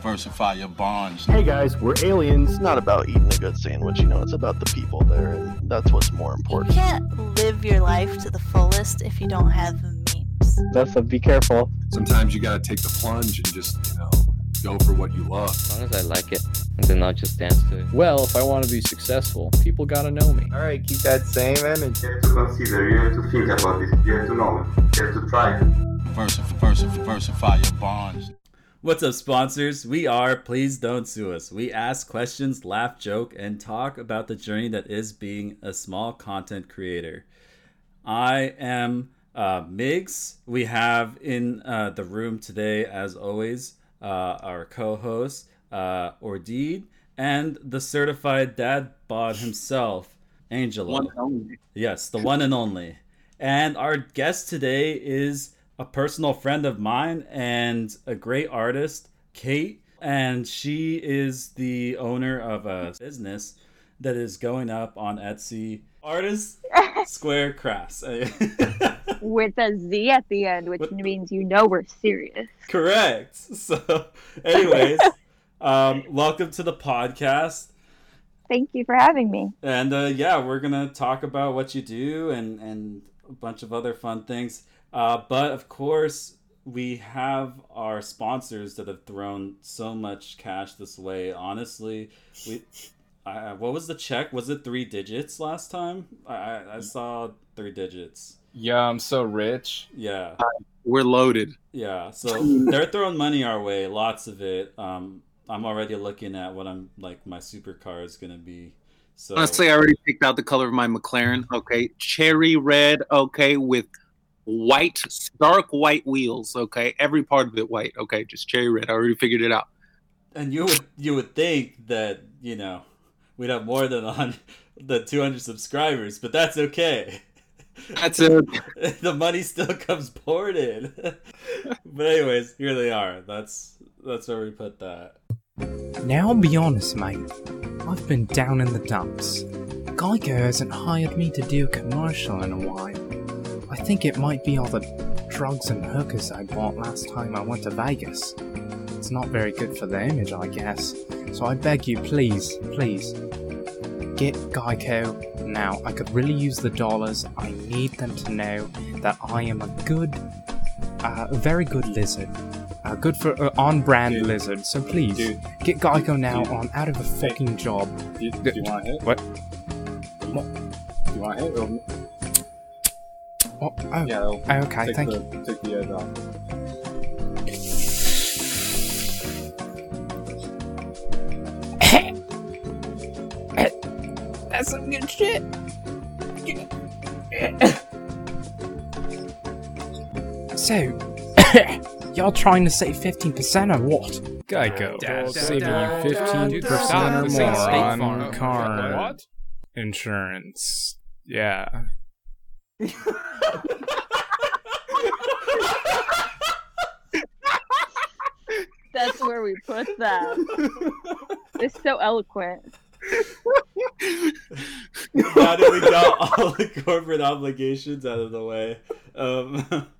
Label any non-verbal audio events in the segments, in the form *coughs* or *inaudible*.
diversify your bonds. Hey guys, we're aliens. It's not about eating a good sandwich, you know, it's about the people there, and that's what's more important. You can't live your life to the fullest if you don't have the memes. That's be careful. Sometimes you gotta take the plunge and just, you know, go for what you love. As long as I like it, and then I'll just dance to it. Well, if I want to be successful, people gotta know me. All right, keep that same energy. You have to consider, you have to think about it, you have to know, you have to try. Diversify, diversify, diversify your bonds. What's up, sponsors? We are Please Don't Sue Us. We ask questions, laugh, joke, and talk about the journey that is being a small content creator. I am uh, Migs. We have in uh, the room today, as always, uh, our co host, uh, Ordeed, and the certified dad bod himself, Angelo. Yes, the one and only. And our guest today is a personal friend of mine and a great artist, Kate. And she is the owner of a business that is going up on Etsy. Artist *laughs* Square Crafts. *laughs* with a Z at the end, which What- means you know we're serious. Correct. So, anyways, *laughs* um, welcome to the podcast. Thank you for having me. And uh, yeah, we're gonna talk about what you do and and a bunch of other fun things. Uh, but of course, we have our sponsors that have thrown so much cash this way. Honestly, we. Uh, what was the check? Was it three digits last time? I, I, I saw three digits. Yeah, I'm so rich. Yeah, We're loaded. yeah. So *laughs* they're throwing money our way, lots of it. Um, I'm already looking at what I'm like my supercar is gonna be. So Honestly, I already picked out the color of my McLaren. Okay, cherry red. Okay, with white, dark white wheels. Okay, every part of it white. Okay, just cherry red. I already figured it out. And you would you would think that you know we'd have more than on the 200 subscribers, but that's okay. That's it. *laughs* the money still comes poured in. *laughs* but anyways, here they are. That's that's where we put that. Now, I'll be honest, mate. I've been down in the dumps. Geico hasn't hired me to do a commercial in a while. I think it might be all the drugs and hookers I bought last time I went to Vegas. It's not very good for the image, I guess. So I beg you, please, please, get Geico now. I could really use the dollars. I need them to know that I am a good, uh, very good lizard. A good for uh, on-brand Dude. lizard. So please, Dude. get Geico now. Dude. or I'm out of a fucking job. Do you, do you want to hit? What? Do you want to hit? It'll- Oh, oh, yeah, oh, okay, take thank the, you. Take the edge *coughs* off. That's some good shit. *coughs* so, *coughs* y'all trying to save 15% or what? Geico, saving you 15% or more on car insurance. Yeah. *laughs* That's where we put that. *laughs* it's so eloquent. now that we got all the corporate obligations out of the way, um, *laughs*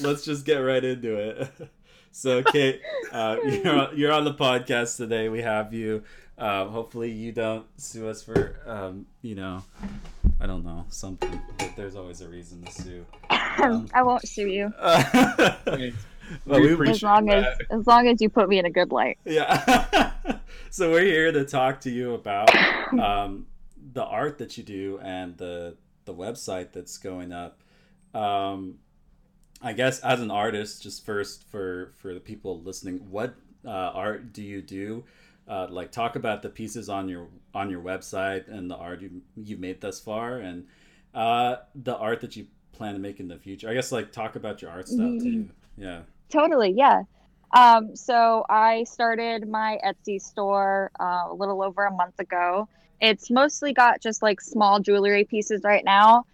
let's just get right into it. *laughs* So, Kate, uh, *laughs* you're, on, you're on the podcast today. We have you. Um, hopefully, you don't sue us for, um, you know, I don't know, something. But there's always a reason to sue. *laughs* Um, I won't sue you but We we, as long as as long as you put me in a good light. Yeah. so we're here to talk to you about *coughs* um, the art that you do and the the website that's going up. Um, I guess as an artist, just first for for the people listening, what uh, art do you do? Uh, like talk about the pieces on your on your website and the art you you've made thus far, and uh, the art that you plan to make in the future. I guess like talk about your art style too. Yeah. Totally, yeah. Um, so I started my Etsy store uh, a little over a month ago. It's mostly got just like small jewelry pieces right now.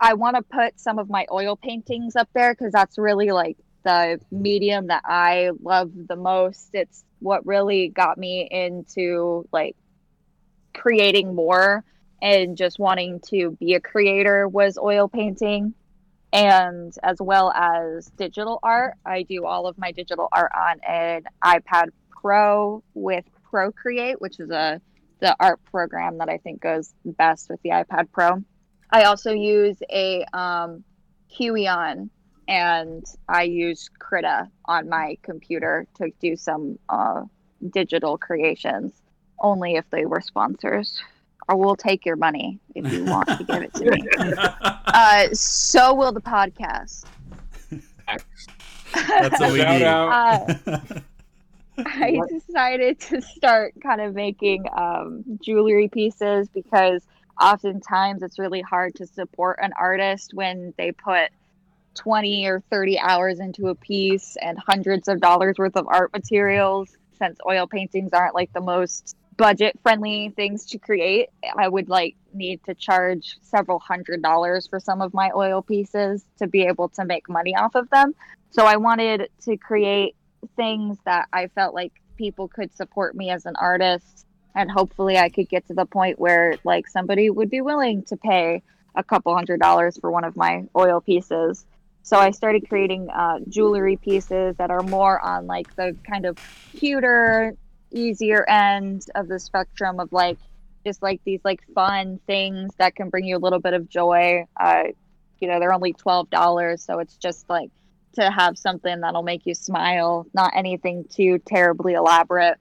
I want to put some of my oil paintings up there because that's really like the medium that I love the most. It's what really got me into like creating more and just wanting to be a creator was oil painting and as well as digital art. I do all of my digital art on an iPad Pro with Procreate, which is a the art program that I think goes best with the iPad Pro. I also use a um, Huion and I use Krita on my computer to do some uh, digital creations. Only if they were sponsors. Or we'll take your money if you want to give it to me. *laughs* Uh, so will the podcast. That's what we Shout out. Uh, *laughs* I decided to start kind of making um, jewelry pieces because oftentimes it's really hard to support an artist when they put 20 or 30 hours into a piece and hundreds of dollars worth of art materials. Since oil paintings aren't like the most budget friendly things to create i would like need to charge several hundred dollars for some of my oil pieces to be able to make money off of them. So i wanted to create things that i felt like people could support me as an artist and hopefully i could get to the point where like somebody would be willing to pay a couple hundred dollars for one of my oil pieces so I started creating uh, jewelry pieces that are more on like the kind of cuter, easier end of the spectrum of like just like these like fun things that can bring you a little bit of joy. Uh, you know, they're only twelve dollars, so it's just like to have something that'll make you smile, not anything too terribly elaborate.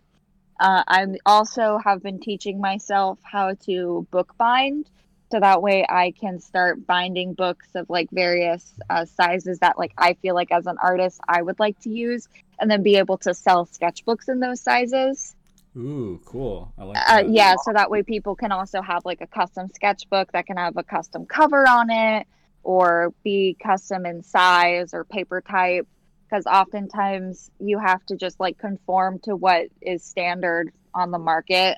Uh, I also have been teaching myself how to bookbind so that way I can start binding books of like various uh, sizes that like I feel like as an artist I would like to use, and then be able to sell sketchbooks in those sizes. Ooh, cool. I like Uh, yeah, so that way people can also have like a custom sketchbook that can have a custom cover on it, or be custom in size or paper type. Because oftentimes you have to just like conform to what is standard on the market.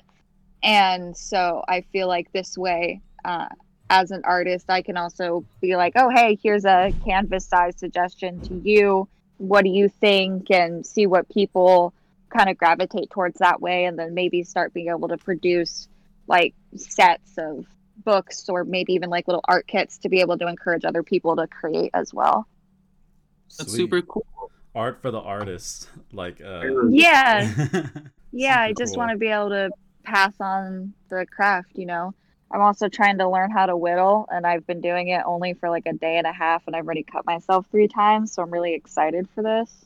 And so I feel like this way uh, as an artist, I can also be like, oh, hey, here's a canvas size suggestion to you. What do you think? And see what people kind of gravitate towards that way. And then maybe start being able to produce like sets of books or maybe even like little art kits to be able to encourage other people to create as well. That's Sweet. super cool. Art for the artist. Like uh *laughs* Yeah. Yeah, I just cool. want to be able to pass on the craft, you know. I'm also trying to learn how to whittle, and I've been doing it only for like a day and a half, and I've already cut myself three times, so I'm really excited for this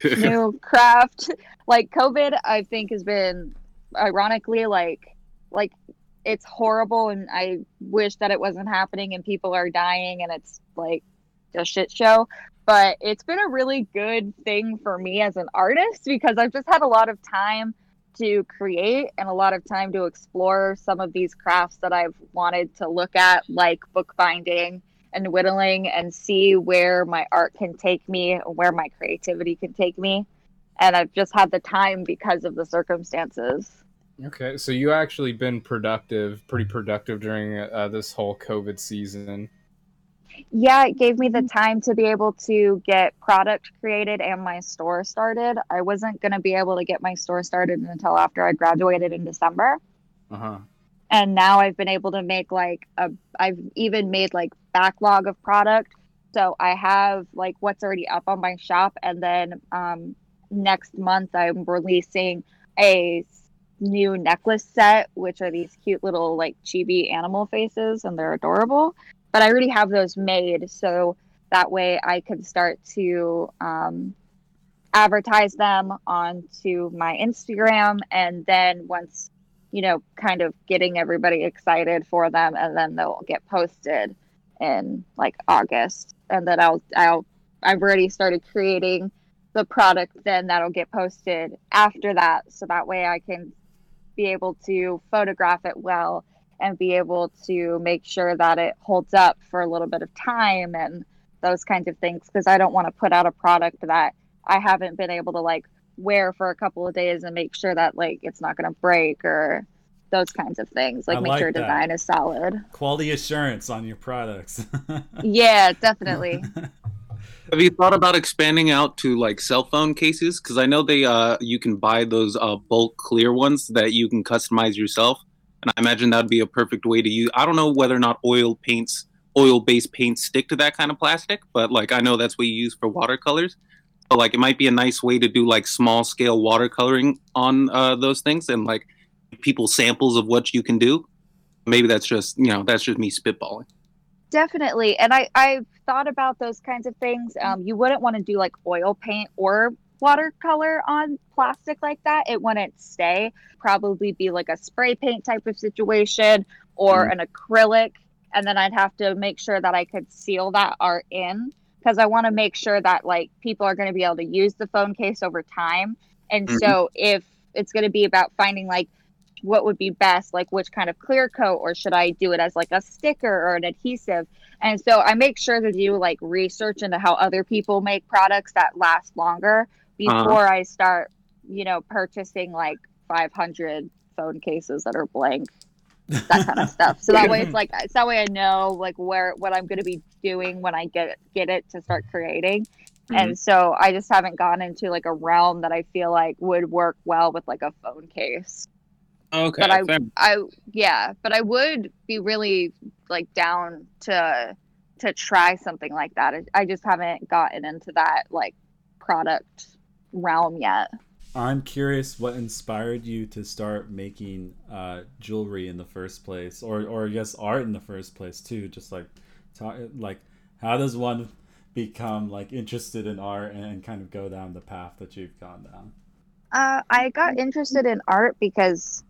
*laughs* new craft. Like COVID, I think has been ironically like like it's horrible, and I wish that it wasn't happening, and people are dying, and it's like a shit show. But it's been a really good thing for me as an artist because I've just had a lot of time to create and a lot of time to explore some of these crafts that I've wanted to look at, like bookbinding and whittling, and see where my art can take me, where my creativity can take me. And I've just had the time because of the circumstances. Okay, so you actually been productive, pretty productive during uh, this whole COVID season. Yeah, it gave me the time to be able to get product created and my store started. I wasn't going to be able to get my store started until after I graduated in December. Uh huh. and now I've been able to make like a I've even made like backlog of product. So I have like what's already up on my shop and then um next month I'm releasing a new necklace set which are these cute little like chibi animal faces and they're adorable. But I already have those made so that way I can start to um advertise them onto my Instagram and then once you know, kind of getting everybody excited for them, and then they'll get posted in like August, and then I'll I'll I've already started creating the product then that'll get posted after that, so that way I can be able to photograph it well and be able to make sure that it holds up for a little bit of time and those kinds of things because I don't want to put out a product that I haven't been able to like wear for a couple of days and make sure that like it's not going to break or those kinds of things like I make like sure that. design is solid Quality assurance on your products. *laughs* yeah definitely *laughs* Have you thought about expanding out to like cell phone cases? Because I know they uh you can buy those uh bulk clear ones that you can customize yourself, and I imagine that'd be a perfect way to use. I don't know whether or not oil paints, oil based paints stick to that kind of plastic, but like I know that's what you use for watercolors. But like it might be a nice way to do like small scale watercoloring on uh, those things and like people samples of what you can do. Maybe that's just you know that's just me spitballing. Definitely. And I, I've thought about those kinds of things. Um, you wouldn't want to do like oil paint or watercolor on plastic like that. It wouldn't stay. Probably be like a spray paint type of situation or Mhm. an acrylic. And then I'd have to make sure that I could seal that art in because I want to make sure that like people are going to be able to use the phone case over time. And Mhm. so if it's going to be about finding like what would be best, like which kind of clear coat, or should I do it as like a sticker or an adhesive? And so I make sure to do like research into how other people make products that last longer Uh-huh. before I start, you know, purchasing like 500 phone cases that are blank, that kind of *laughs* stuff. So that way it's like, so that way I know like where, what I'm going to be doing when I get, get it to start creating. And mm-hmm. so I just haven't gone into like a realm that I feel like would work well with like a phone case Okay, but I, fair. I, yeah, but I would be really like down to to try something like that. I- I just haven't gotten into that like product realm yet. I'm curious what inspired you to start making uh, jewelry in the first place, or or I guess art in the first place too. Just like, talk, like how does one become like interested in art and kind of go down the path that you've gone down? Uh, I got interested in art because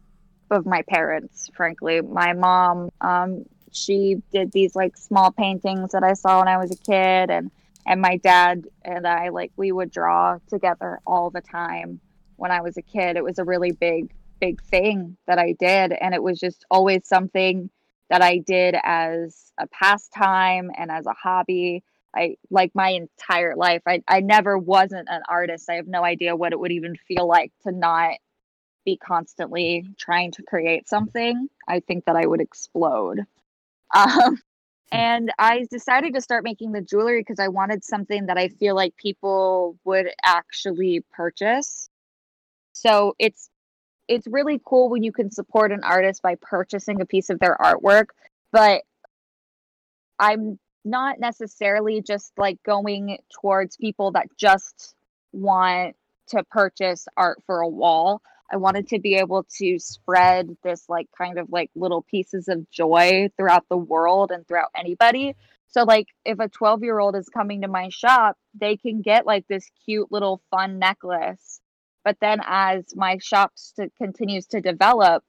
of my parents, frankly. My mom, um, she did these like small paintings that I saw when I was a kid, and and my dad and I like we would draw together all the time when I was a kid. It was a really big big thing that I did, and it was just always something that I did as a pastime and as a hobby. I like my entire life. I, I never wasn't an artist. I have no idea what it would even feel like to not be constantly trying to create something. I think that I would explode. *laughs* Um, and I decided to start making the jewelry because I wanted something that I feel like people would actually purchase. So it's it's really cool when you can support an artist by purchasing a piece of their artwork, but I'm not necessarily just like going towards people that just want to purchase art for a wall. I wanted to be able to spread this like kind of like little pieces of joy throughout the world and throughout anybody. So like if a 12 year old is coming to my shop, they can get like this cute little fun necklace. But then as my shop continues to develop,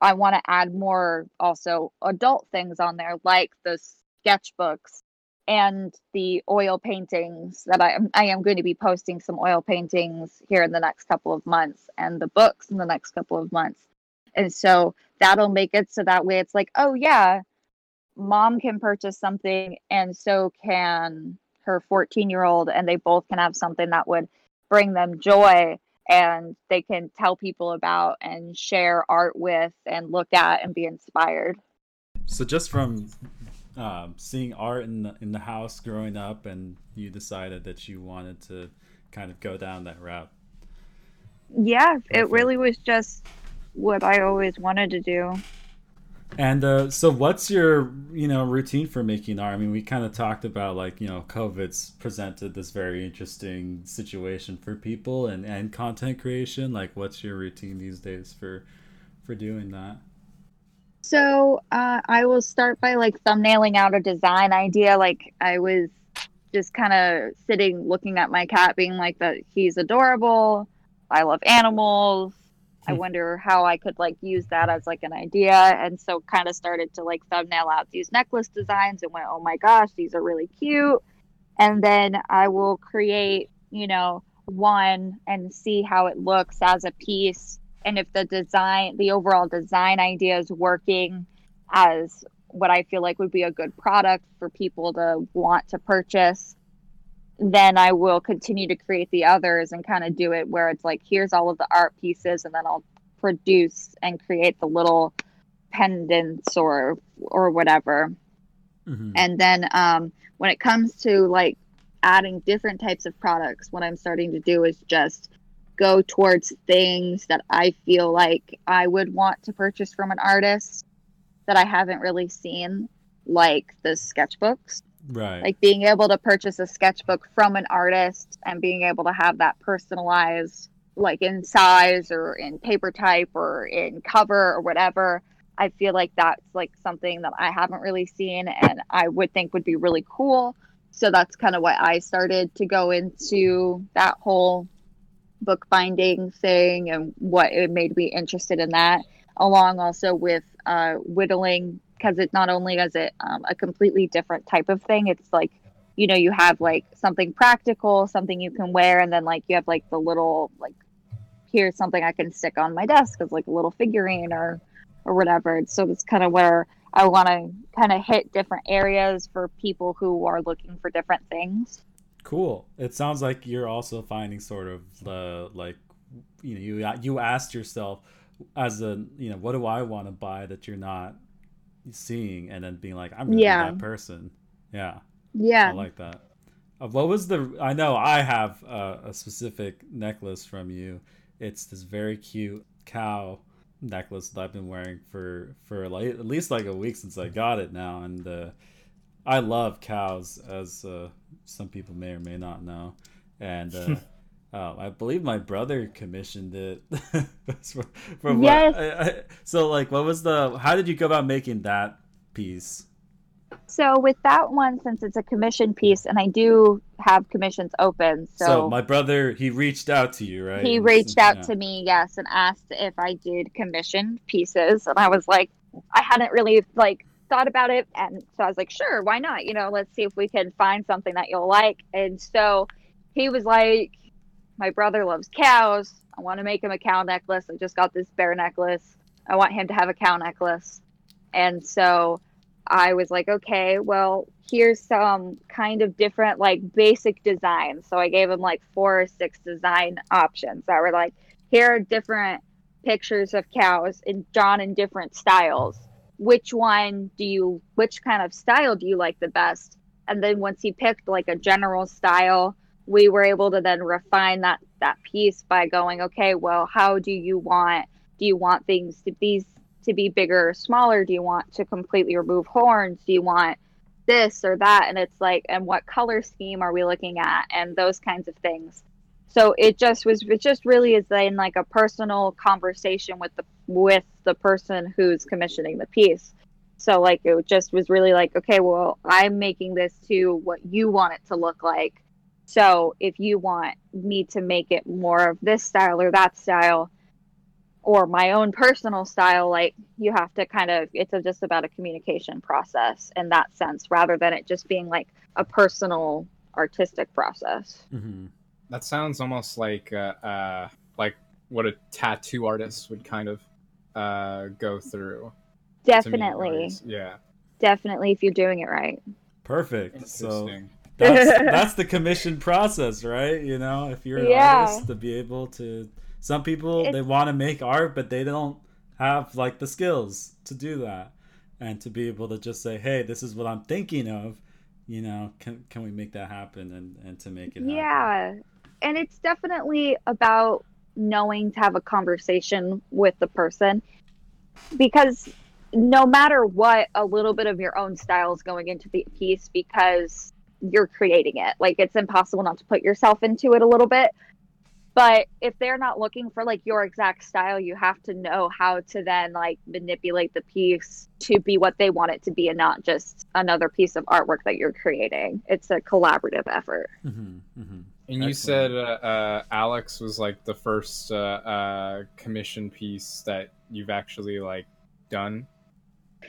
I want to add more also adult things on there, like the sketchbooks and the oil paintings that I am I am going to be posting some oil paintings here in the next couple of months and the books in the next couple of months. And so that'll make it so that way it's like, oh yeah, mom can purchase something and so can her 14 year old and they both can have something that would bring them joy and they can tell people about and share art with and look at and be inspired. So just from um, seeing art in the, in the house growing up, and you decided that you wanted to kind of go down that route. Yeah, it really was just what I always wanted to do. And uh, so, what's your you know routine for making art? I mean, we kind of talked about like you know COVID's presented this very interesting situation for people and and content creation. Like, what's your routine these days for for doing that? So uh, I will start by like thumbnailing out a design idea. Like I was just kind of sitting looking at my cat, being like that he's adorable. I love animals. I wonder how I could like use that as like an idea. And so kind of started to like thumbnail out these necklace designs and went, oh my gosh, these are really cute. And then I will create, you know, one and see how it looks as a piece. And if the design, the overall design idea is working as what I feel like would be a good product for people to want to purchase, then I will continue to create the others and kind of do it where it's like, here's all of the art pieces, and then I'll produce and create the little pendants or or whatever. And then um, when it comes to like adding different types of products, what I'm starting to do is just go towards things that I feel like I would want to purchase from an artist that I haven't really seen, like the sketchbooks. Right. Like being able to purchase a sketchbook from an artist and being able to have that personalized, like in size or in paper type or in cover or whatever. I feel like that's like something that I haven't really seen and I would think would be really cool. So that's kind of why I started to go into that whole bookbinding thing and what it made me interested in that, along also with uh, whittling because it not only is it um, a completely different type of thing, it's like you know you have like something practical, something you can wear, and then like you have like the little like here's something I can stick on my desk as like a little figurine or or whatever. So it's kind of where I want to kind of hit different areas for people who are looking for different things. Cool. It sounds like you're also finding sort of the like you know you you asked yourself as a you know what do I want to buy that you're not seeing and then being like I'm gonna Yeah. that person. Yeah. Yeah. I like that. Uh, what was the? I know I have uh, a specific necklace from you. It's this very cute cow necklace that I've been wearing for for like at least like a week since I got it now, and uh, I love cows, as uh, some people may or may not know, and. Uh, Oh, *laughs* I believe my brother commissioned it. *laughs* from, from what- Yes. I- I- so, like, what was the? How did you go about making that piece? So with that one, since it's a commission piece, and I do have commissions open, So, so, my brother, he reached out to you, right? he reached out yeah. to me, yes, and asked if I did commission pieces, and I was like, I hadn't really like thought about it, and so I was like, sure, why not? You know, let's see if we can find something that you'll like. And so he was like, my brother loves cows. I want to make him a cow necklace. I just got this bear necklace. I want him to have a cow necklace. And so I was like, okay, well, here's some kind of different, like basic designs. So I gave him like four or six design options that were like, here are different pictures of cows and drawn in different styles. Which one do you, which kind of style do you like the best? And then once he picked like a general style, we were able to then refine that that piece by going, okay, well, how do you want? Do you want things to be to be bigger or smaller? Do you want to completely remove horns? Do you want this or that? And it's like, and what color scheme are we looking at? And those kinds of things. So it just was, it just really is in like a personal conversation with the with the person who's commissioning the piece. So like it just was really like, okay, well, I'm making this to what you want it to look like. So if you want me to make it more of this style or that style, or my own personal style, like you have to kind of, it's a, just about a communication process in that sense, rather than it just being like a personal artistic process. Mm-hmm. That sounds almost like uh, uh, like what a tattoo artist would kind of uh, go through. Definitely. Yeah. definitely, if you're doing it right. Perfect. So that's *laughs* that's the commission process, right? You know, if you're an Yeah. artist, to be able to. Some people they want to make art, but they don't have like the skills to do that, and to be able to just say, "Hey, this is what I'm thinking of." You know, can can we make that happen and and to make it happen? Yeah. And it's definitely about knowing to have a conversation with the person because no matter what, a little bit of your own style is going into the piece because you're creating it. Like it's impossible not to put yourself into it a little bit. But if they're not looking for like your exact style, you have to know how to then like manipulate the piece to be what they want it to be and not just another piece of artwork that you're creating. It's a collaborative effort. Mm-hmm, mm-hmm. And you Excellent. said uh, uh, Alex was like the first uh, uh, commission piece that you've actually like done.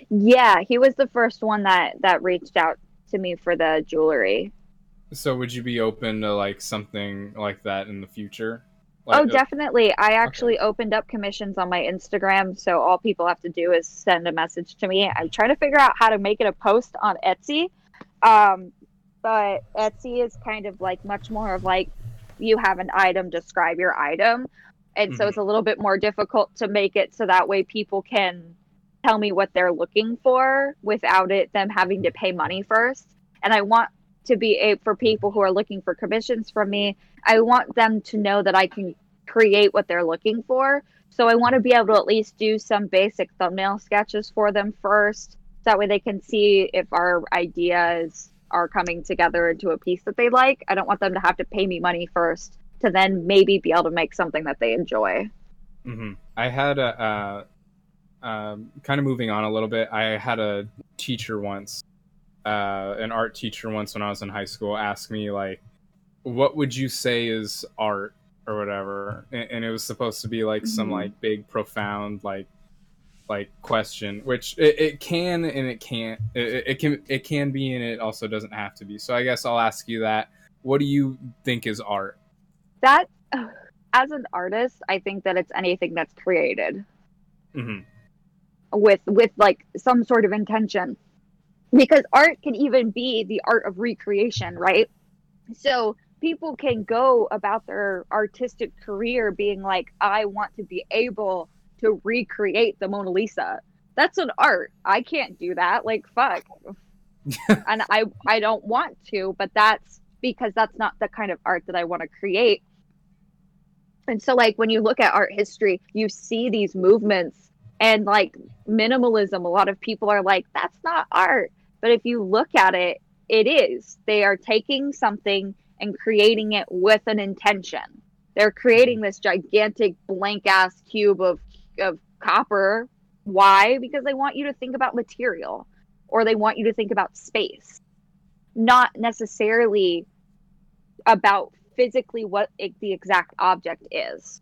Yeah, he was the first one that that reached out to me for the jewelry. So would you be open to like something like that in the future? Like, oh, uh, definitely. I actually opened up commissions on my Instagram, so all people have to do is send a message to me. I'm trying to figure out how to make it a post on Etsy. Um, but Etsy is kind of like much more of like you have an item, describe your item. And so Mhm. it's a little bit more difficult to make it so that way people can tell me what they're looking for without it them having to pay money first. And I want to be a for people who are looking for commissions from me, I want them to know that I can create what they're looking for. So I want to be able to at least do some basic thumbnail sketches for them first. That way they can see if our idea is are coming together into a piece that they like. I don't want them to have to pay me money first to then maybe be able to make something that they enjoy. hmm I had a uh, um, kind of moving on a little bit. I had a teacher once, uh, an art teacher once when I was in high school, ask me like, "What would you say is art?" or whatever, and, and it was supposed to be like some Mhm. like big, profound like like question, which it, it can and it can't. It, it- can it can be and it also doesn't have to be. So I guess I'll ask you that. What do you think is art? That as an artist, I think that it's anything that's created. hmm with with like some sort of intention because art can even be the art of recreation right so people can go about their artistic career being like i want to be able to recreate the mona lisa. That's an art. I can't do that. Like fuck. *laughs* And i i don't want to but that's because that's not the kind of art that i want to create. And so like when you look at art history you see these movements and like minimalism. A lot of people are like that's not art. But if you look at it it is. They are taking something and creating it with an intention. They're creating mm-hmm. this gigantic blank ass cube of of copper. Why? Because they want you to think about material or they want you to think about space. Not necessarily about physically what it, the exact object is.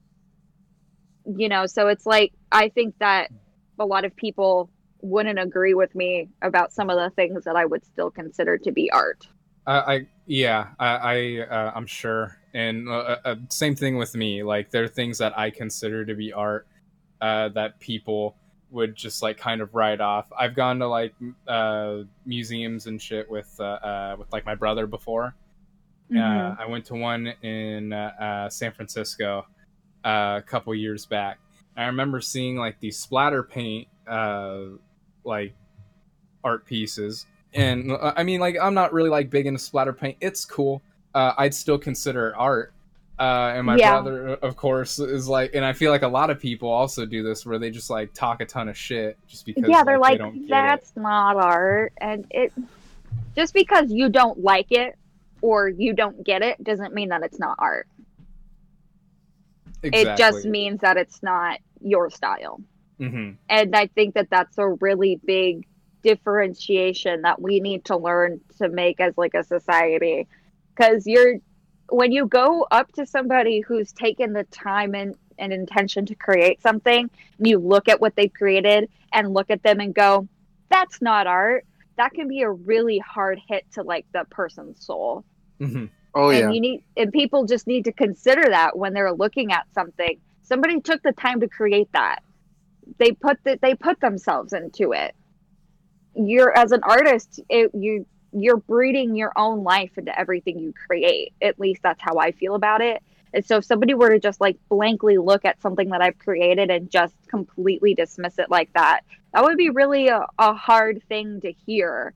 You know so it's like i think that a lot of people wouldn't agree with me about some of the things that i would still consider to be art. I, I yeah, I, I uh, I'm sure, and uh, uh, same thing with me. Like there are things that I consider to be art uh, that people would just like kind of write off. I've gone to like uh, museums and shit with uh, uh, with like my brother before. Uh, Mhm. I went to one in uh, San Francisco uh, a couple years back. I remember seeing like these splatter paint uh, like art pieces and i mean like i'm not really like big into splatter paint it's cool uh, i'd still consider art uh, and my Yeah. brother of course is like and i feel like a lot of people also do this where they just like talk a ton of shit just because yeah they're like they get it. that's not art and it just because you don't like it or you don't get it doesn't mean that it's not art Exactly. it just means that it's not your style hmm and i think that that's a really big differentiation that we need to learn to make as like a society because you're when you go up to somebody who's taken the time and, and intention to create something and you look at what they've created and look at them and go that's not art. That can be a really hard hit to like the person's soul. Hmm Oh yeah. and you need and people just need to consider that when they're looking at something. Somebody took the time to create that. They put the, they put themselves into it. You're as an artist it, you you're breeding your own life into everything you create at least that's how i feel about it and so if somebody were to just like blankly look at something that i've created and just completely dismiss it like that that would be really a, a hard thing to hear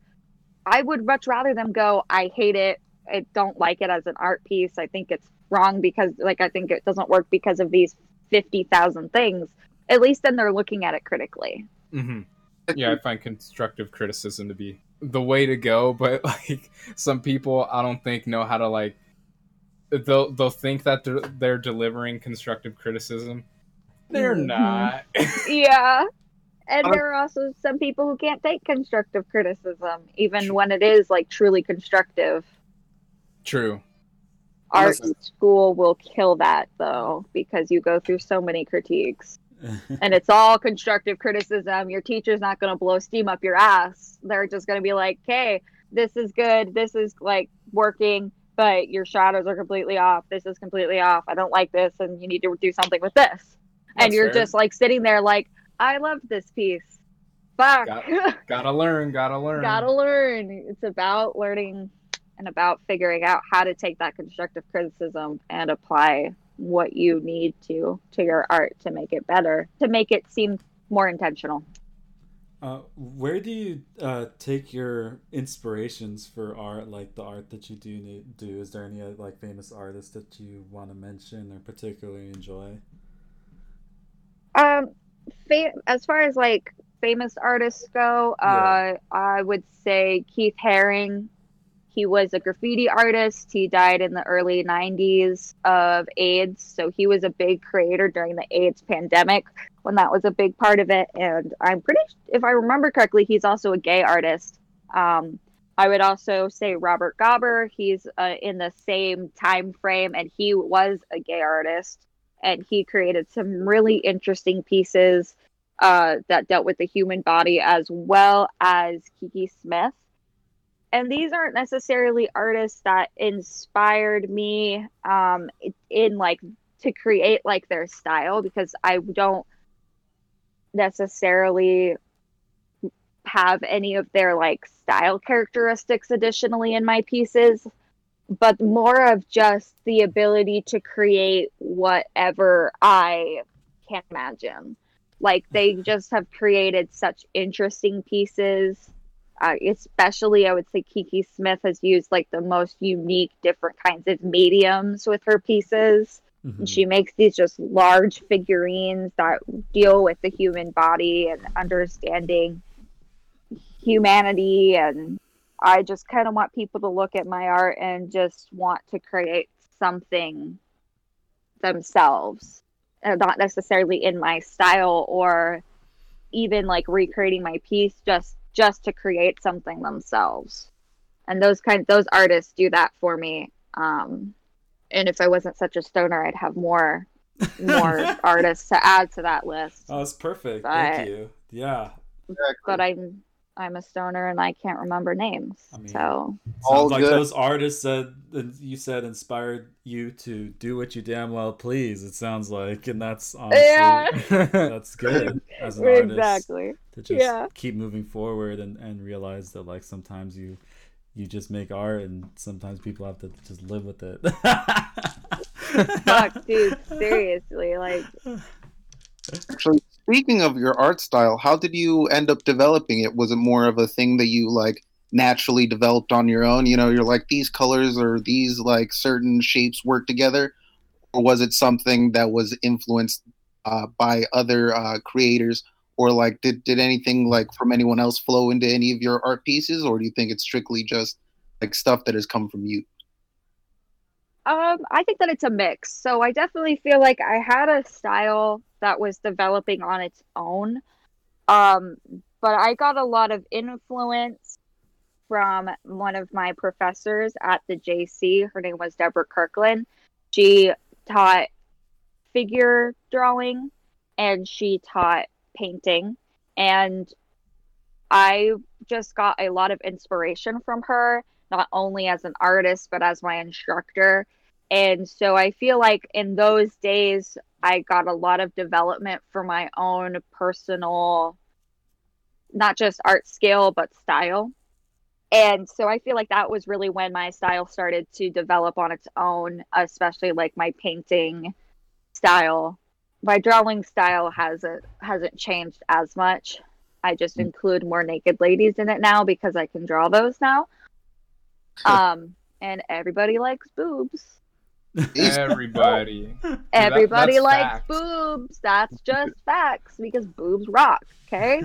i would much rather them go i hate it I don't like it as an art piece. I think it's wrong because, like, I think it doesn't work because of these 50,000 things. At least then they're looking at it critically. hmm Yeah, I find constructive criticism to be the way to go, *laughs* but like some people, I don't think know how to like. They'll they'll think that they're they're delivering constructive criticism. They're Mhm. not. *laughs* Yeah. And there are also some people who can't take constructive criticism, even when it is like truly constructive. True. Art Listen. school will kill that though, because you go through so many critiques. And it's all constructive criticism. Your teacher's not going to blow steam up your ass. They're just going to be like, "Okay, this is good. This is like working, but your shadows are completely off. This is completely off. I don't like this, and you need to do something with this." and you're fair. just like sitting there, like, "I love this piece. Fuck, Got- *laughs* Gotta learn. Gotta learn. gotta learn." It's about learning and about figuring out how to take that constructive criticism and apply what you need to to your art to make it better, to make it seem more intentional. Uh, where do you uh, take your inspirations for art, like the art that you do need, do? Is there any uh, like famous artists that you want to mention or particularly enjoy? Um, fa- as far as like famous artists go, uh, I would say Keith Haring he was a graffiti artist. He died in the early 90s of AIDS. So he was a big creator during the AIDS pandemic when that was a big part of it. And I'm pretty, if I remember correctly, he's also a gay artist. Um, I would also say Robert Gober. He's uh, in the same time frame, and he was a gay artist, and he created some really interesting pieces uh, that dealt with the human body as well as Kiki Smith. And these aren't necessarily artists that inspired me um, in like to create like their style because I don't necessarily have any of their like style characteristics additionally in my pieces but more of just the ability to create whatever i can imagine. Like they just have created such interesting pieces uh, especially i would say kiki smith has used like the most unique different kinds of mediums with her pieces Mm-hmm. and she makes these just large figurines that deal with the human body and understanding humanity and i just kind of want people to look at my art and just want to create something themselves uh, not necessarily in my style or even like recreating my piece just just to create something themselves and those kind those artists do that for me um and if i wasn't such a stoner i'd have more more *laughs* artists to add to that list Oh, it's perfect. But- Thank you. Yeah. but i'm i'm a stoner and i can't remember names so Sounds like those artists that that you said inspired you to do what you damn well please. It sounds like, and that's honestly Yeah. *laughs* that's good *laughs* as an artist Exactly. to just Yeah. keep moving forward and and realize that like sometimes you you just make art and sometimes people have to just live with it. fuck dude *laughs* seriously like Actually, speaking of your art style, how did you end up developing it? Was it more of a thing that you like naturally developed on your own? You know, you're like these colors or these like certain shapes work together, or was it something that was influenced uh, by other uh, creators? Or like, did did anything like from anyone else flow into any of your art pieces, or do you think it's strictly just like stuff that has come from you? Um, I think that it's a mix. So I definitely feel like I had a style that was developing on its own. Um, but I got a lot of influence from one of my professors at the JC. Her name was Deborah Kirkland. She taught figure drawing and she taught painting. And I just got a lot of inspiration from her, not only as an artist, but as my instructor. And so I feel like in those days, I got a lot of development for my own personal, not just art skill, but style. And so I feel like that was really when my style started to develop on its own, especially like my painting style. My drawing style hasn't hasn't changed as much. I just mm. include more naked ladies in it now because I can draw those now. Um, and everybody likes boobs. *laughs* Everybody. *laughs* Dude, that- Everybody likes fact. boobs. That's just *laughs* facts because boobs rock. Okay,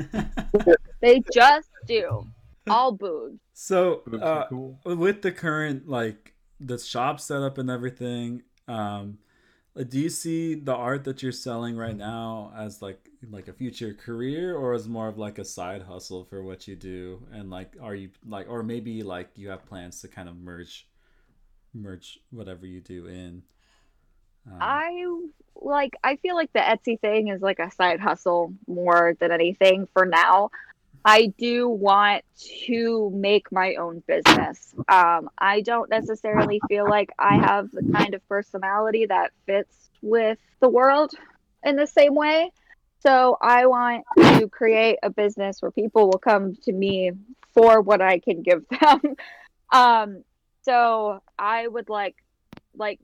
they just do. All boobs. So, Boobs uh, cool. with the current like the shop setup and everything, um, like, do you see the art that you're selling right now as like like a future career, or as more of like a side hustle for what you do? And like, are you like, or maybe like you have plans to kind of merge merge whatever you do in? Um, I like. I feel like the Etsy thing is like a side hustle more than anything for now. I do want to make my own business. Um, I don't necessarily feel like I have the kind of personality that fits with the world in the same way. So I want to create a business where people will come to me for what I can give *laughs* them. um, so I would like, like,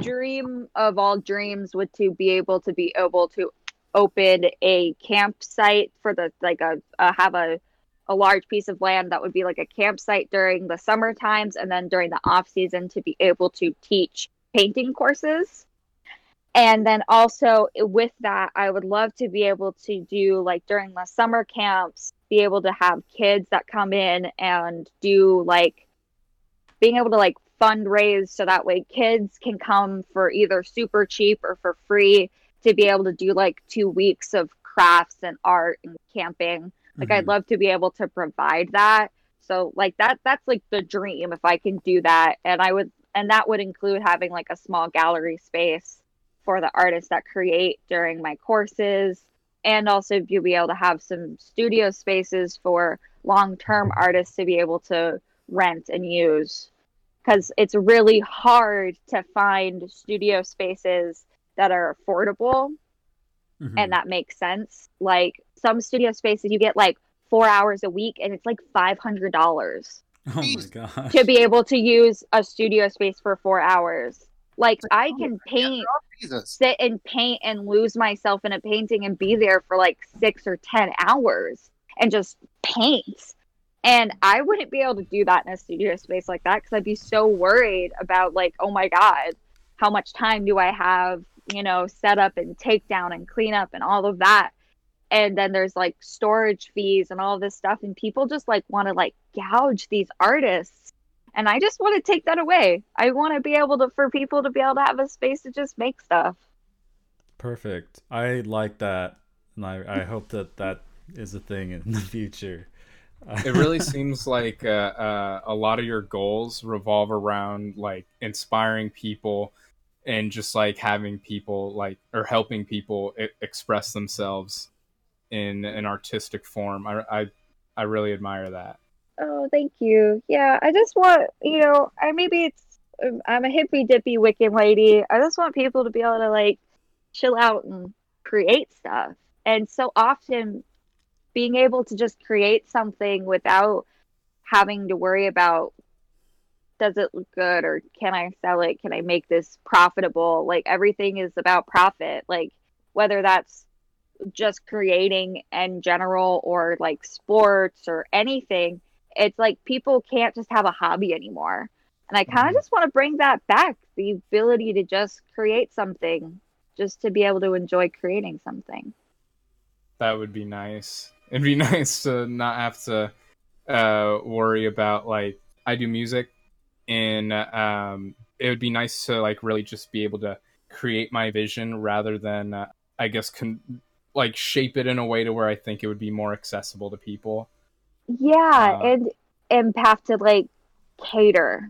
dream of all dreams would to be able to be able to open a campsite for the like a, a have a a large piece of land that would be like a campsite during the summer times and then during the off season to be able to teach painting courses. And then also with that i would love to be able to do like during the summer camps be able to have kids that come in and do like being able to like fundraise so that way kids can come for either super cheap or for free to be able to do like two weeks of crafts and art and camping. Like I'd Mhm. love to be able to provide that. So like that that's like the dream if I can do that. And I would and that would include having like a small gallery space for the artists that create during my courses and also to be able to have some studio spaces for long-term artists to be able to rent and use because it's really hard to find studio spaces that are affordable Mm-hmm. and that makes sense like some studio spaces you get like four hours a week and it's like $500 Oh my god. to be able to use a studio space for four hours. Like I can paint, sit and paint and lose myself in a painting and be there for like six or ten hours and just paint. And I wouldn't be able to do that in a studio space like that because I'd be so worried about like, oh my god, how much time do I have? You know, set up and take down and clean up and all of that. And then there's like storage fees and all this stuff. And people just like want to like gouge these artists. And i just want to take that away. I want to be able to for people to be able to have a space to just make stuff. Perfect. I like that, and I, I hope that that is a thing in the future. *laughs* it really seems like uh, uh, a lot of your goals revolve around like inspiring people and just like having people like or helping people e- express themselves in an artistic form. I, I I really admire that. oh thank you yeah i just want you know i maybe it's um, i'm a hippy dippy wiccan lady i just want people to be able to like chill out and create stuff and so often being able to just create something without having to worry about does it look good or can I sell it? Can I make this profitable? Like everything is about profit. Like whether that's just creating in general or like sports or anything, it's like people can't just have a hobby anymore. And I kind of just want to bring that back the ability to just create something, just to be able to enjoy creating something. That would be nice. It'd be *laughs* nice to not have to uh, worry about like I do music, and um, it would be nice to like really just be able to create my vision rather than uh, I guess con- like shape it in a way to where I think it would be more accessible to people. Yeah, Uh, and and have to like cater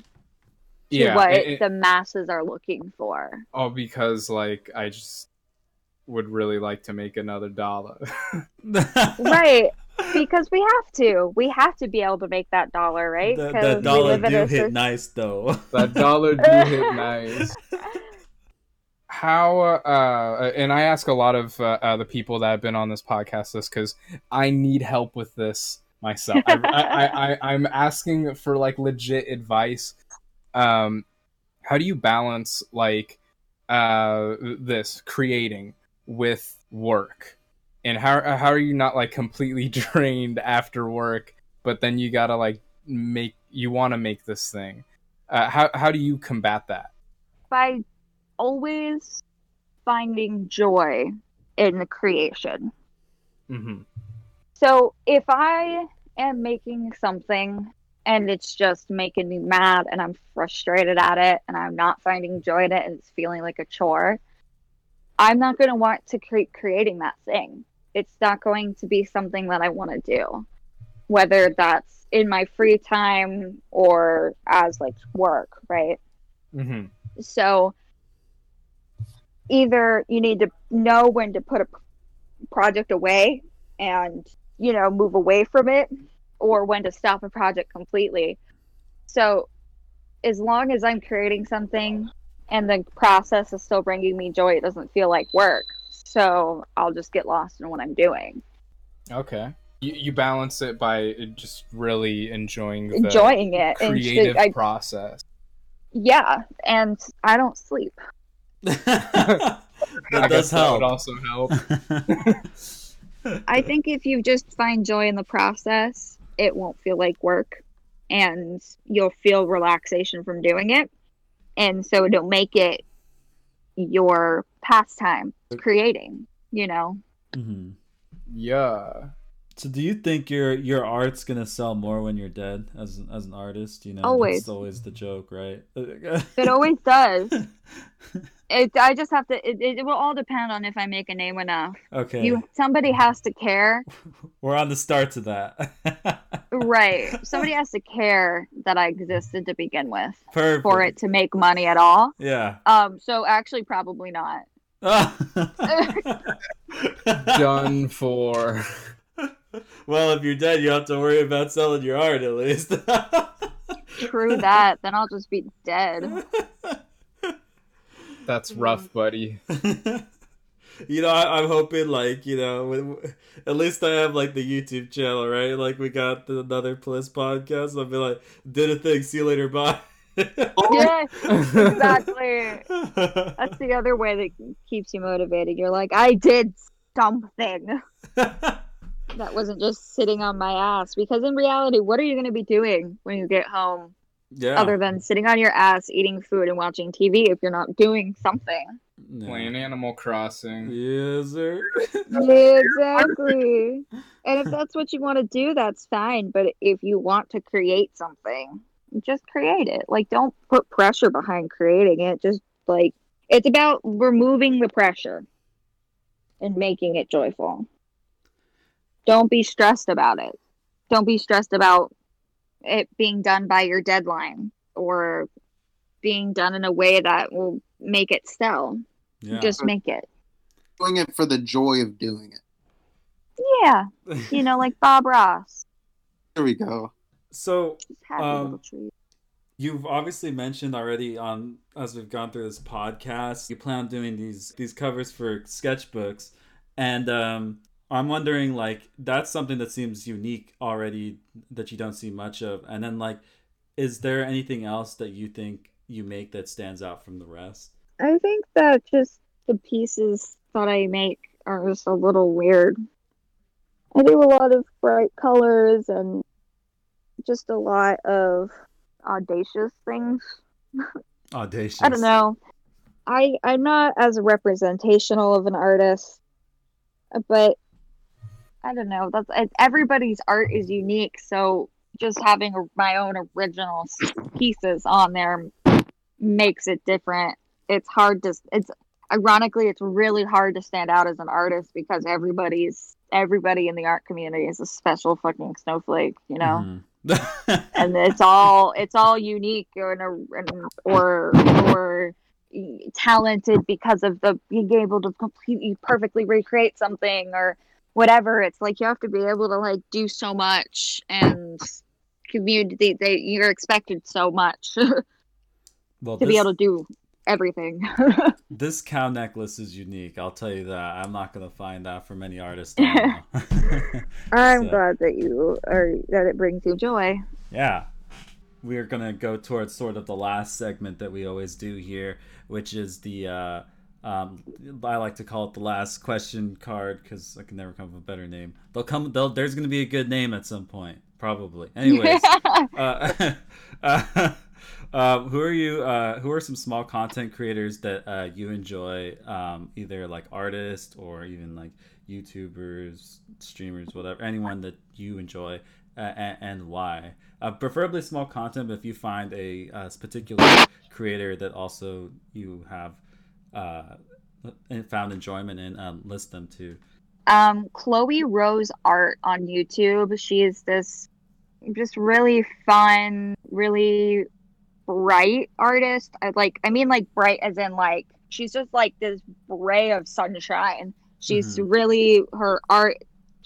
to Yeah, what it- it- the masses are looking for. Oh, because like I just would really like to make another dollar. *laughs* *laughs* right. Because we have to. We have to be able to make that dollar, right? The, 'Cause the we dollar do hit soc- nice though. *laughs* that dollar do hit *laughs* nice. How uh, and I ask a lot of uh, uh, the people that have been on this podcast this because I need help with this myself. I, I, I, I'm asking for like legit advice. Um, how do you balance like uh, this creating with work, and how how are you not like completely *laughs* drained after work, but then you gotta like make you want to make this thing? Uh, how how do you combat that? by always finding joy in the creation. Mm-hmm. So if I am making something and it's just making me mad and I'm frustrated at it and I'm not finding joy in it and it's feeling like a chore, I'm not going to want to keep creating that thing. It's not going to be something that I want to do, whether that's in my free time or as like work, right? Mm-hmm. So either you need to know when to put a project away and, you know, move away from it or when to stop a project completely. So as long as I'm creating something and the process is still bringing me joy, it doesn't feel like work. So I'll just get lost in what I'm doing. Okay. You, you balance it by uh, just really enjoying the Enjoying it and sh- creative I- process. Yeah, and I don't sleep. *laughs* that I does guess that would help. also help. *laughs* I think if you just find joy in the process, it won't feel like work and you'll feel relaxation from doing it. And so it'll make it your pastime creating, you know? Mm-hmm. Yeah. So do you think your your art's gonna sell more when you're dead as an, as an artist? You know, Always. That's always the joke, right? *laughs* It always does. *laughs* It, I just have to. It, it will all depend on if I make a name enough. Okay. You somebody has to care, *laughs* We're on the start to that. right? Somebody has to care that I existed to begin with Perfect. for it to make money at all. Yeah. Um. So actually, probably not. Done for. well, if you're dead, you have to worry about selling your art at least. True that. Then I'll just be dead. That's rough, buddy. you know, I, I'm hoping like you know, with, at least I have like the YouTube channel, right? Like we got the another Plus podcast. I'll be like, did a thing. See you later. Bye. Oh. yes, exactly. *laughs* That's the other way that keeps you motivated. You're like, I did something. *laughs* that wasn't just sitting on my ass. Because in reality, what are you going to be doing when you get home? Yeah. Other than sitting on your ass, eating food, and watching TV if you're not doing something. Playing Animal Crossing. Yes, sir. Yeah, exactly. *laughs* and if that's what you want to do, that's fine. But if you want to create something, just create it. Like, don't put pressure behind creating it. Just like, it's about removing the pressure and making it joyful. Don't be stressed about it. Don't be stressed about it being done by your deadline or being done in a way that will make it sell. Yeah. Just make it. Doing it for the joy of doing it. Yeah. you know, like Bob Ross. There we go. So, um, you've obviously mentioned already on as we've gone through this podcast, you plan on doing these these covers for sketchbooks, and um, I'm wondering like that's something that seems unique already that you don't see much of, and then like, is there anything else that you think you make that stands out from the rest? I think that just the pieces that I make are just a little weird. I do a lot of bright colors and just a lot of audacious things. Audacious. I don't know. I I'm not as representational of an artist, but I don't know. That's everybody's art is unique, so just having my own original pieces on there makes it different. It's hard to it's ironically it's really hard to stand out as an artist because everybody's everybody in the art community is a special fucking snowflake, you know mm-hmm. *laughs* and it's all it's all unique or or or talented because of the being able to completely perfectly recreate something or whatever. It's like you have to be able to like do so much and community they you're expected so much *laughs* to Well, be able to do everything *laughs* This cow necklace is unique. I'll tell you that. I'm not gonna find that for many artists. I *laughs* know. *laughs* i'm So- glad that you are that it brings you joy Yeah. We're going to go towards sort of the last segment that we always do here, which is the, uh, um, I like to call it the last question card because I can never come up with a better name. They'll come, they'll, there's going to be a good name at some point, probably. Anyways, uh, uh, uh, who are you, uh, who are some small content creators that uh, you enjoy, um, either like artists or even like YouTubers, streamers, whatever, anyone that you enjoy uh, and, and why? Uh, preferably small content, but if you find a, uh particular creator that also you have found enjoyment in, um, list them too. um chloe rose art on youtube she is this just really fun really bright artist. I like i mean like bright as in like she's just like this ray of sunshine. She's Mhm. really her art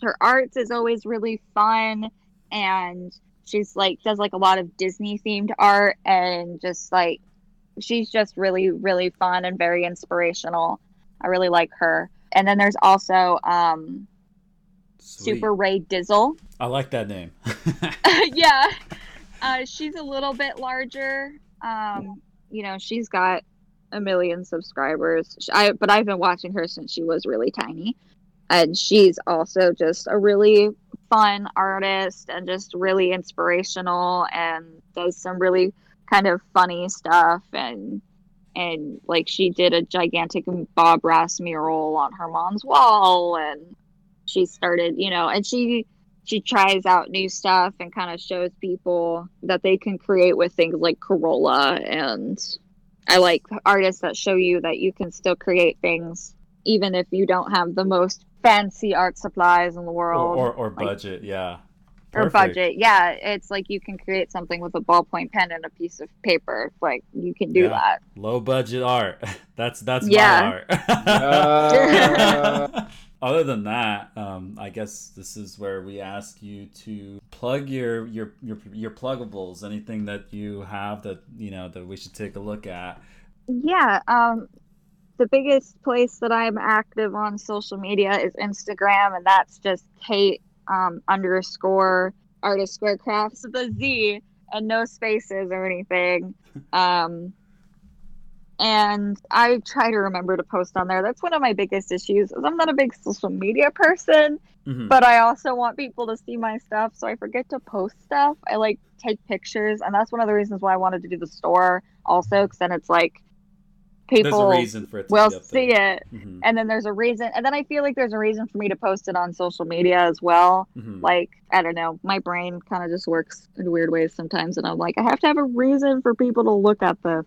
her arts is always really fun. And she's like does like a lot of disney themed art and just like she's just really really fun and very inspirational. I really like her. And then there's also um SuperRaeDizzle. I like that name. *laughs* *laughs* yeah uh, she's a little bit larger. Um you know she's got a million subscribers. I, but i've been watching her since she was really tiny. And she's also just a really fun artist and just really inspirational and does some really kind of funny stuff. And and like she did a gigantic bob ross mural on her mom's wall. And she started you know and she she tries out new stuff and kind of shows people that they can create with things like Crayola and I like artists that show you that you can still create things even if you don't have the most fancy art supplies in the world or, or Like, budget, yeah. or budget. Yeah, it's like you can create something with a ballpoint pen and a piece of paper. Like you can do Yeah. that. Low budget art. *laughs* That's that's Yeah. my art. *laughs* Uh, *laughs* Other than that, um, I guess this is where we ask you to plug your your your your pluggables. Anything that you have that you know that we should take a look at. Yeah. Um, the biggest place that I'm active on social media is Instagram, and that's just Kate um, underscore artist square crafts with a Z and no spaces or anything. *laughs* Um, and I try to remember to post on there. That's one of my biggest issues. Is I'm not a big social media person, Mhm. but I also want people to see my stuff, so I forget to post stuff. I like take pictures, and that's one of the reasons why I wanted to do the store also, because then it's like people There's a reason for it to will see it, Mhm. and then there's a reason, and then I feel like there's a reason for me to post it on social media as well. Mhm. Like I don't know, my brain kind of just works in weird ways sometimes, and I'm like, I have to have a reason for people to look at this.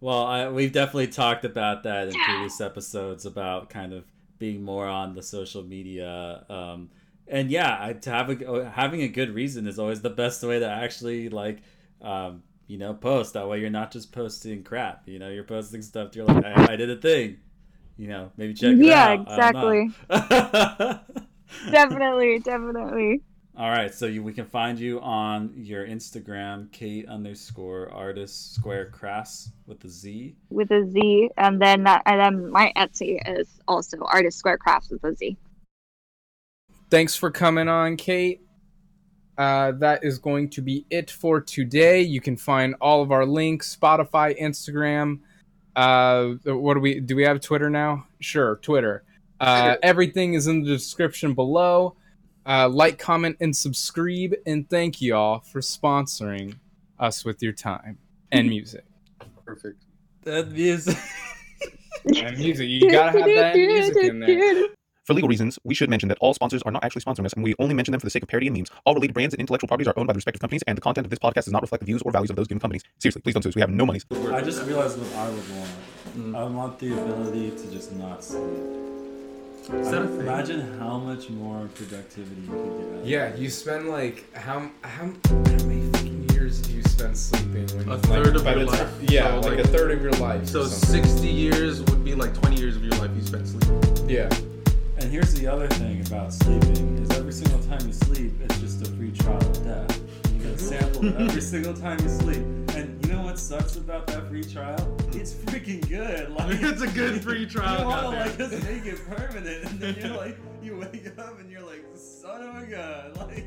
Well, I, we've definitely talked about that in previous episodes about kind of being more on the social media. Um, and yeah, I, to have a, having a good reason is always the best way to actually like, um, you know, post. That way you're not just posting crap. You know, you're posting stuff. You're like, I, I did a thing. You know, maybe check it yeah. I *laughs* definitely, definitely. All right, so you, we can find you on your Instagram, Kate underscore artist square crafts with a Z. with a Z, and then that, and then my Etsy is also Artist Square Crafts with a Z. thanks for coming on, Kate. Uh, that is going to be it for today. You can find all of our links: Spotify, Instagram. Uh, what do we do? We have Twitter now. Sure, Twitter. Uh, everything is in the description below. Uh, like, comment, and subscribe. And thank you all for sponsoring us with your time and *laughs* music. Perfect. That music. *laughs* and music. You gotta have that music in there. *laughs* For legal reasons, we should mention that all sponsors are not actually sponsoring us, and we only mention them for the sake of parody and memes. All related brands and intellectual properties are owned by the respective companies, and the content of this podcast does not reflect the views or values of those given companies. Seriously, please don't sue us. We have no monies. I just realized what I would want. I want the ability to just not sleep. Imagine how much more productivity you could get. out Yeah, you spend like how how, how many fucking years do you spend sleeping? When A third like, of your life. time- yeah, So, like, like- a third of your life. So 60 years would be like 20 years of your life you spent sleeping. Yeah. And here's the other thing about sleeping is every single time you sleep, it's just a free trial of death. You get a sample every single time you sleep. And you know what sucks about that free trial? It's freaking good. *laughs* Like It's a good free trial, You want to goddamn. like just make it permanent, and then you're *laughs* like, you wake up and you're like, son of a gun. *laughs* Like